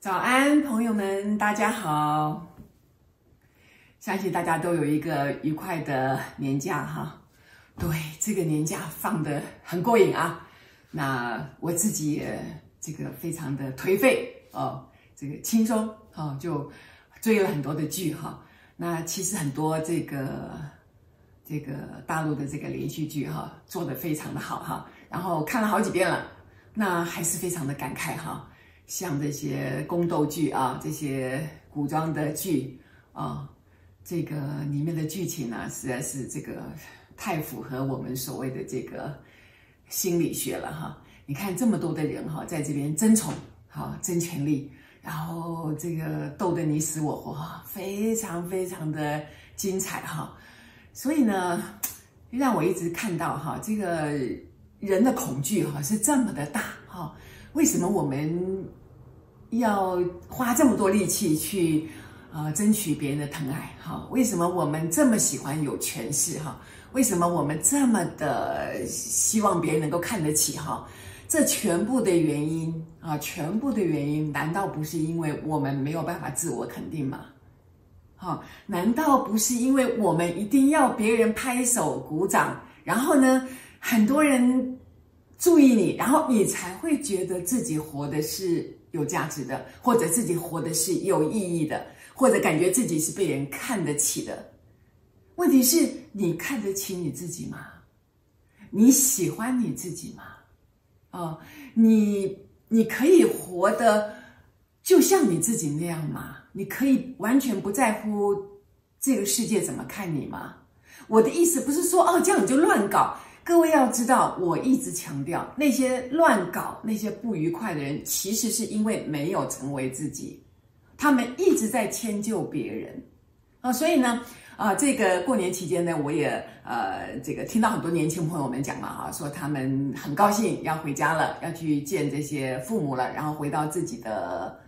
早安，朋友们，大家好！相信大家都有一个愉快的年假哈。对，这个年假放得很过瘾啊。那我自己也这个非常的颓废哦，这个轻松哦，就追了很多的剧哈。那其实很多这个这个大陆的这个连续剧哈，做得非常的好哈。然后看了好几遍了，那还是非常的感慨哈。像这些宫斗剧啊，这些古装的剧啊，这个里面的剧情呢，实在是这个太符合我们所谓的这个心理学了哈。你看这么多的人哈，在这边争宠哈，争权力，然后这个斗得你死我活哈，非常非常的精彩哈。所以呢，让我一直看到哈，这个人的恐惧哈是这么的大哈。为什么我们要花这么多力气去啊、争取别人的疼爱？哈，为什么我们这么喜欢有权势？哈，为什么我们这么的希望别人能够看得起？哈，这全部的原因啊，全部的原因，难道不是因为我们没有办法自我肯定吗？哈，难道不是因为我们一定要别人拍手鼓掌，然后呢，很多人注意你，然后你才会觉得自己活的是有价值的，或者自己活的是有意义的，或者感觉自己是被人看得起的。问题是你看得起你自己吗？你喜欢你自己吗？哦，你你可以活得就像你自己那样吗？你可以完全不在乎这个世界怎么看你吗？我的意思不是说哦，这样你就乱搞。各位要知道，我一直强调，那些乱搞、那些不愉快的人，其实是因为没有成为自己，他们一直在迁就别人啊。所以呢，啊，这个过年期间呢，我也呃，这个听到很多年轻朋友们讲嘛，哈，说他们很高兴要回家了，要去见这些父母了，然后回到自己的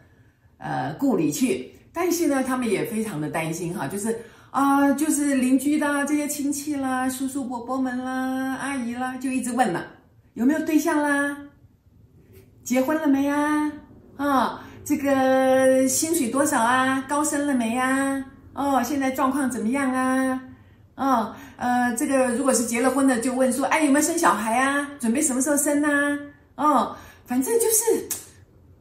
呃故里去。但是呢，他们也非常的担心哈，就是。啊，就是邻居的这些亲戚啦，叔叔伯伯们啦，阿姨啦，就一直问了，有没有对象啦？结婚了没呀？啊，这个薪水多少啊？高升了没呀？哦，现在状况怎么样啊？哦，呃，这个如果是结了婚的，就问说，哎，有没有生小孩啊？准备什么时候生啊？哦，反正就是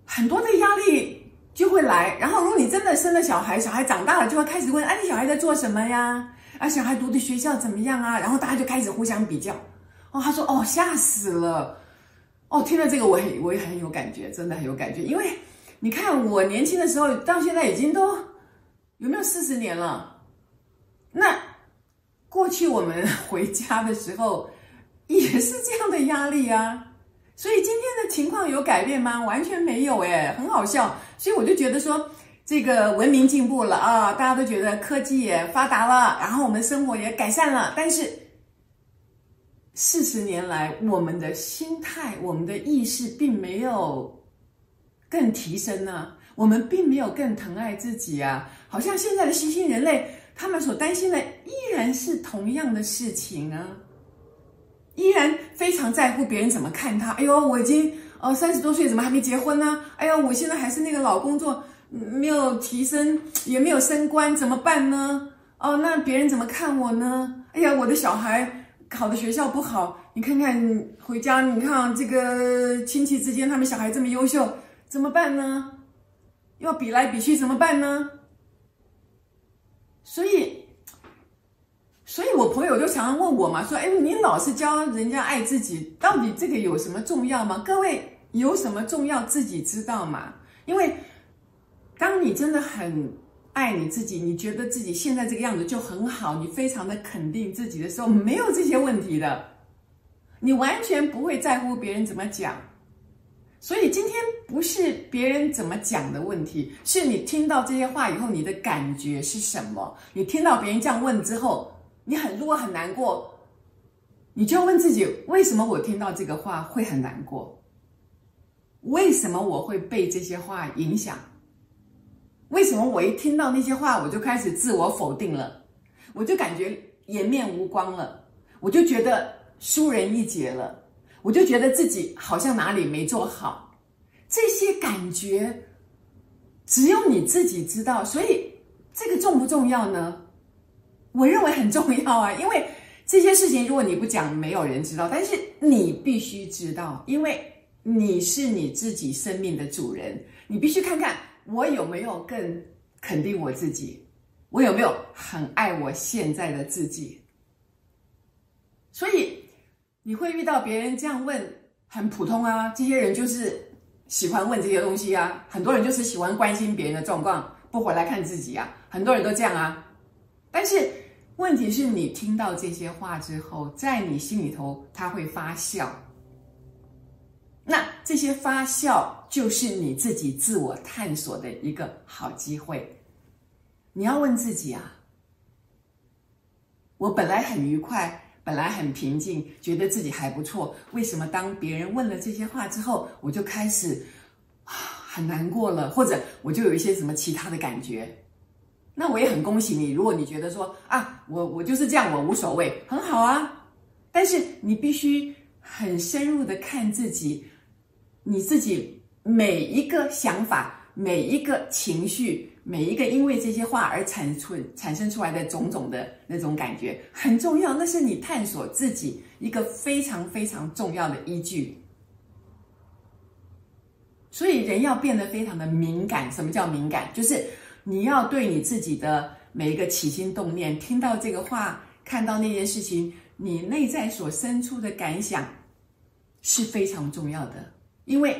很多的压力。就会来，然后如果你真的生了小孩，小孩长大了就会开始问：哎，你小孩在做什么呀？啊，小孩读的学校怎么样啊？然后大家就开始互相比较。哦，他说：哦，吓死了。哦，听了这个我很我也很有感觉，真的很有感觉。因为你看我年轻的时候到现在已经都有没有四十年了？那过去我们回家的时候也是这样的压力啊。所以今天的情况有改变吗？完全没有诶，很好笑。所以我就觉得说，这个文明进步了啊，大家都觉得科技也发达了，然后我们生活也改善了。但是四十年来，我们的心态、我们的意识并没有更提升呢，我们并没有更疼爱自己啊。好像现在的新兴人类，他们所担心的依然是同样的事情啊。依然非常在乎别人怎么看他。哎呦，我已经呃三十多岁，怎么还没结婚呢？哎呦，我现在还是那个老工作，没有提升，也没有升官，怎么办呢？哦，那别人怎么看我呢？哎呀，我的小孩考的学校不好，你看看回家，你看这个亲戚之间，他们小孩这么优秀，怎么办呢？要比来比去，怎么办呢？所以。所以，我朋友就常常问我嘛，说：“哎，你老是教人家爱自己，到底这个有什么重要吗？各位有什么重要，自己知道吗？因为当你真的很爱你自己，你觉得自己现在这个样子就很好，你非常的肯定自己的时候，没有这些问题的，你完全不会在乎别人怎么讲。所以今天不是别人怎么讲的问题，是你听到这些话以后，你的感觉是什么？你听到别人这样问之后。”你很如果很难过，你就要问自己：为什么我听到这个话会很难过？为什么我会被这些话影响？为什么我一听到那些话，我就开始自我否定了？我就感觉颜面无光了？我就觉得输人一截了，我就觉得自己好像哪里没做好，这些感觉只有你自己知道。所以这个重不重要呢？我认为很重要啊，因为这些事情如果你不讲，没有人知道。但是你必须知道，因为你是你自己生命的主人，你必须看看我有没有更肯定我自己。我有没有很爱我现在的自己？所以你会遇到别人这样问，很普通啊。这些人就是喜欢问这些东西啊。很多人就是喜欢关心别人的状况，不回来看自己啊。很多人都这样啊。但是问题是你听到这些话之后，在你心里头，它会发酵。那这些发酵就是你自己自我探索的一个好机会。你要问自己啊，我本来很愉快，本来很平静，觉得自己还不错，为什么当别人问了这些话之后，我就开始很难过了，或者我就有一些什么其他的感觉？那我也很恭喜你，如果你觉得说啊，我我就是这样，我无所谓，很好啊。但是你必须很深入的看自己，你自己每一个想法，每一个情绪。每一个因为这些话而产出产生出来的种种的那种感觉很重要，那是你探索自己一个非常非常重要的依据。所以人要变得非常的敏感。什么叫敏感？就是你要对你自己的每一个起心动念，听到这个话，看到那件事情，你内在所生出的感想是非常重要的。因为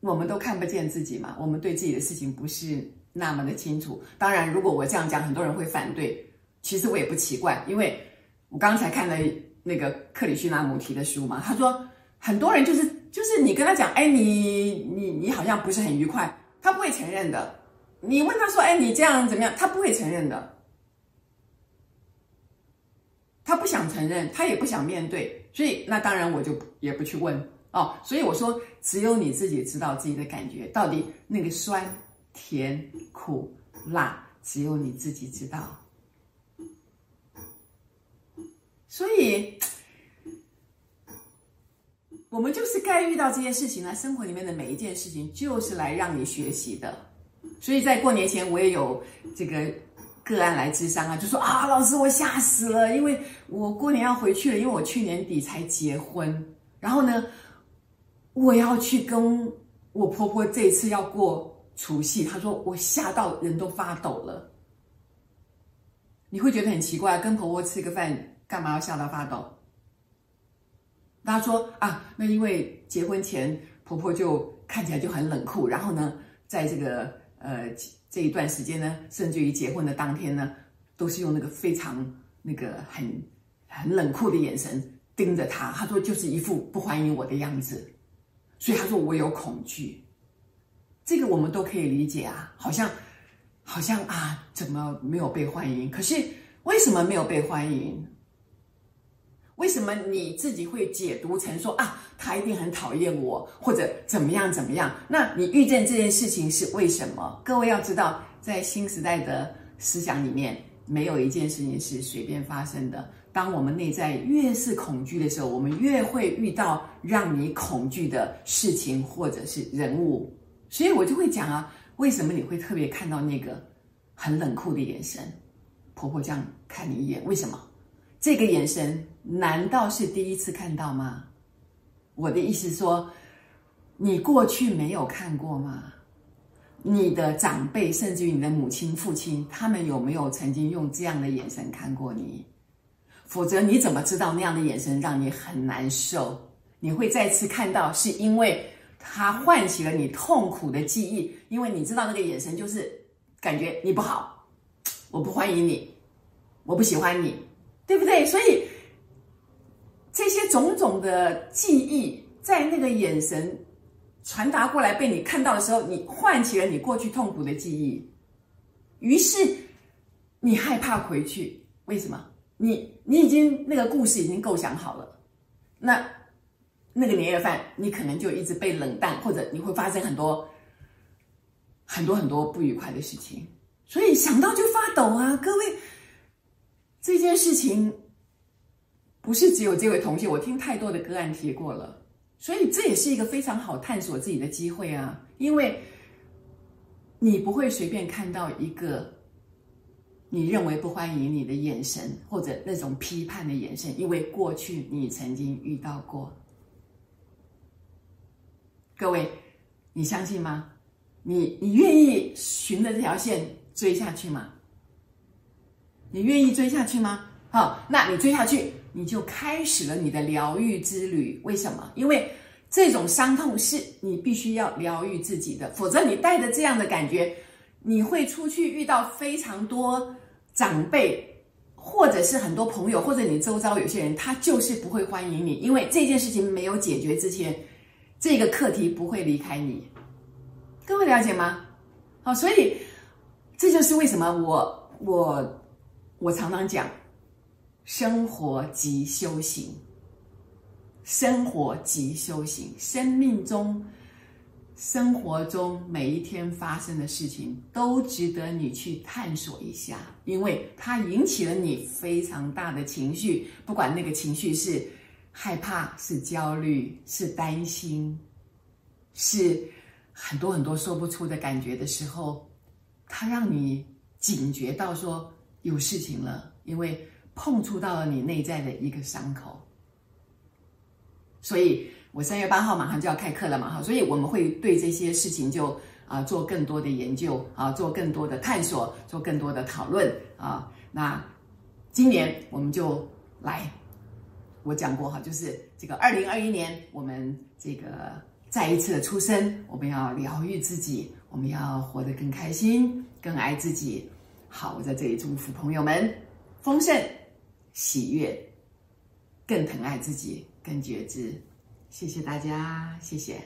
我们都看不见自己嘛，我们对自己的事情不是。那么的清楚。当然，如果我这样讲，很多人会反对。其实我也不奇怪，因为我刚才看了那个克里希那穆提的书嘛。他说，很多人就是就是你跟他讲，哎，你你你好像不是很愉快，他不会承认的。你问他说，哎，你这样怎么样？他不会承认的。他不想承认，他也不想面对。所以那当然我就也不去问哦。所以我说，只有你自己知道自己的感觉到底那个酸。甜、苦、辣，只有你自己知道。所以，我们就是该遇到这些事情呢。生活里面的每一件事情，就是来让你学习的。所以在过年前，我也有这个个案来咨商啊，就说啊，老师，我吓死了，因为我过年要回去了，因为我去年底才结婚，然后呢，我要去跟我婆婆这次要过。除夕，他说我吓到人都发抖了。你会觉得很奇怪，跟婆婆吃个饭，干嘛要吓到发抖？他说啊，那因为结婚前婆婆就看起来就很冷酷，然后呢，在这个呃这一段时间呢，甚至于结婚的当天呢，都是用那个非常那个很很冷酷的眼神盯着他。他说就是一副不欢迎我的样子，所以他说我有恐惧。这个我们都可以理解啊，好像，好像啊，怎么没有被欢迎？可是为什么没有被欢迎？为什么你自己会解读成说啊，他一定很讨厌我，或者怎么样怎么样？那你遇见这件事情是为什么？各位要知道，在新时代的思想里面，没有一件事情是随便发生的。当我们内在越是恐惧的时候，我们越会遇到让你恐惧的事情或者是人物。所以我就会讲啊，为什么你会特别看到那个很冷酷的眼神？婆婆这样看你一眼，为什么？这个眼神难道是第一次看到吗？我的意思说，你过去没有看过吗？你的长辈，甚至于你的母亲、父亲，他们有没有曾经用这样的眼神看过你？否则你怎么知道那样的眼神让你很难受？你会再次看到，是因为。它唤起了你痛苦的记忆，因为你知道那个眼神就是感觉你不好，我不欢迎你，我不喜欢你，对不对？所以这些种种的记忆在那个眼神传达过来被你看到的时候，你唤起了你过去痛苦的记忆，于是你害怕回去。为什么？你你已经那个故事已经构想好了，那。那个年夜饭，你可能就一直被冷淡，或者你会发生很多很多很多不愉快的事情，所以想到就发抖啊！各位，这件事情不是只有这位同学，我听太多的个案提过了，所以这也是一个非常好探索自己的机会啊！因为你不会随便看到一个你认为不欢迎你的眼神，或者那种批判的眼神，因为过去你曾经遇到过。各位，你相信吗？你你愿意循着这条线追下去吗？你愿意追下去吗？好，那你追下去。你就开始了你的疗愈之旅。为什么？因为这种伤痛是你必须要疗愈自己的，否则你带着这样的感觉，你会出去遇到非常多长辈，或者是很多朋友，或者你周遭有些人，他就是不会欢迎你，因为这件事情没有解决之前，这个课题不会离开你。各位了解吗？好，所以这就是为什么我我我常常讲。生活即修行，生活即修行。生命中、生活中每一天发生的事情，都值得你去探索一下，因为它引起了你非常大的情绪。不管那个情绪是害怕、是焦虑、是担心，是很多很多说不出的感觉的时候，它让你警觉到说有事情了，因为。碰触到了你内在的一个伤口，所以我三月八号马上就要开课了嘛，哈，所以我们会对这些事情就啊做更多的研究啊，做更多的探索，做更多的讨论啊。那今年我们就来，我讲过哈，就是这个二零二一年，我们这个再一次的出生，我们要疗愈自己，我们要活得更开心，更爱自己。好，我在这里祝福朋友们丰盛。喜悦，更疼爱自己，更觉知。谢谢大家，谢谢。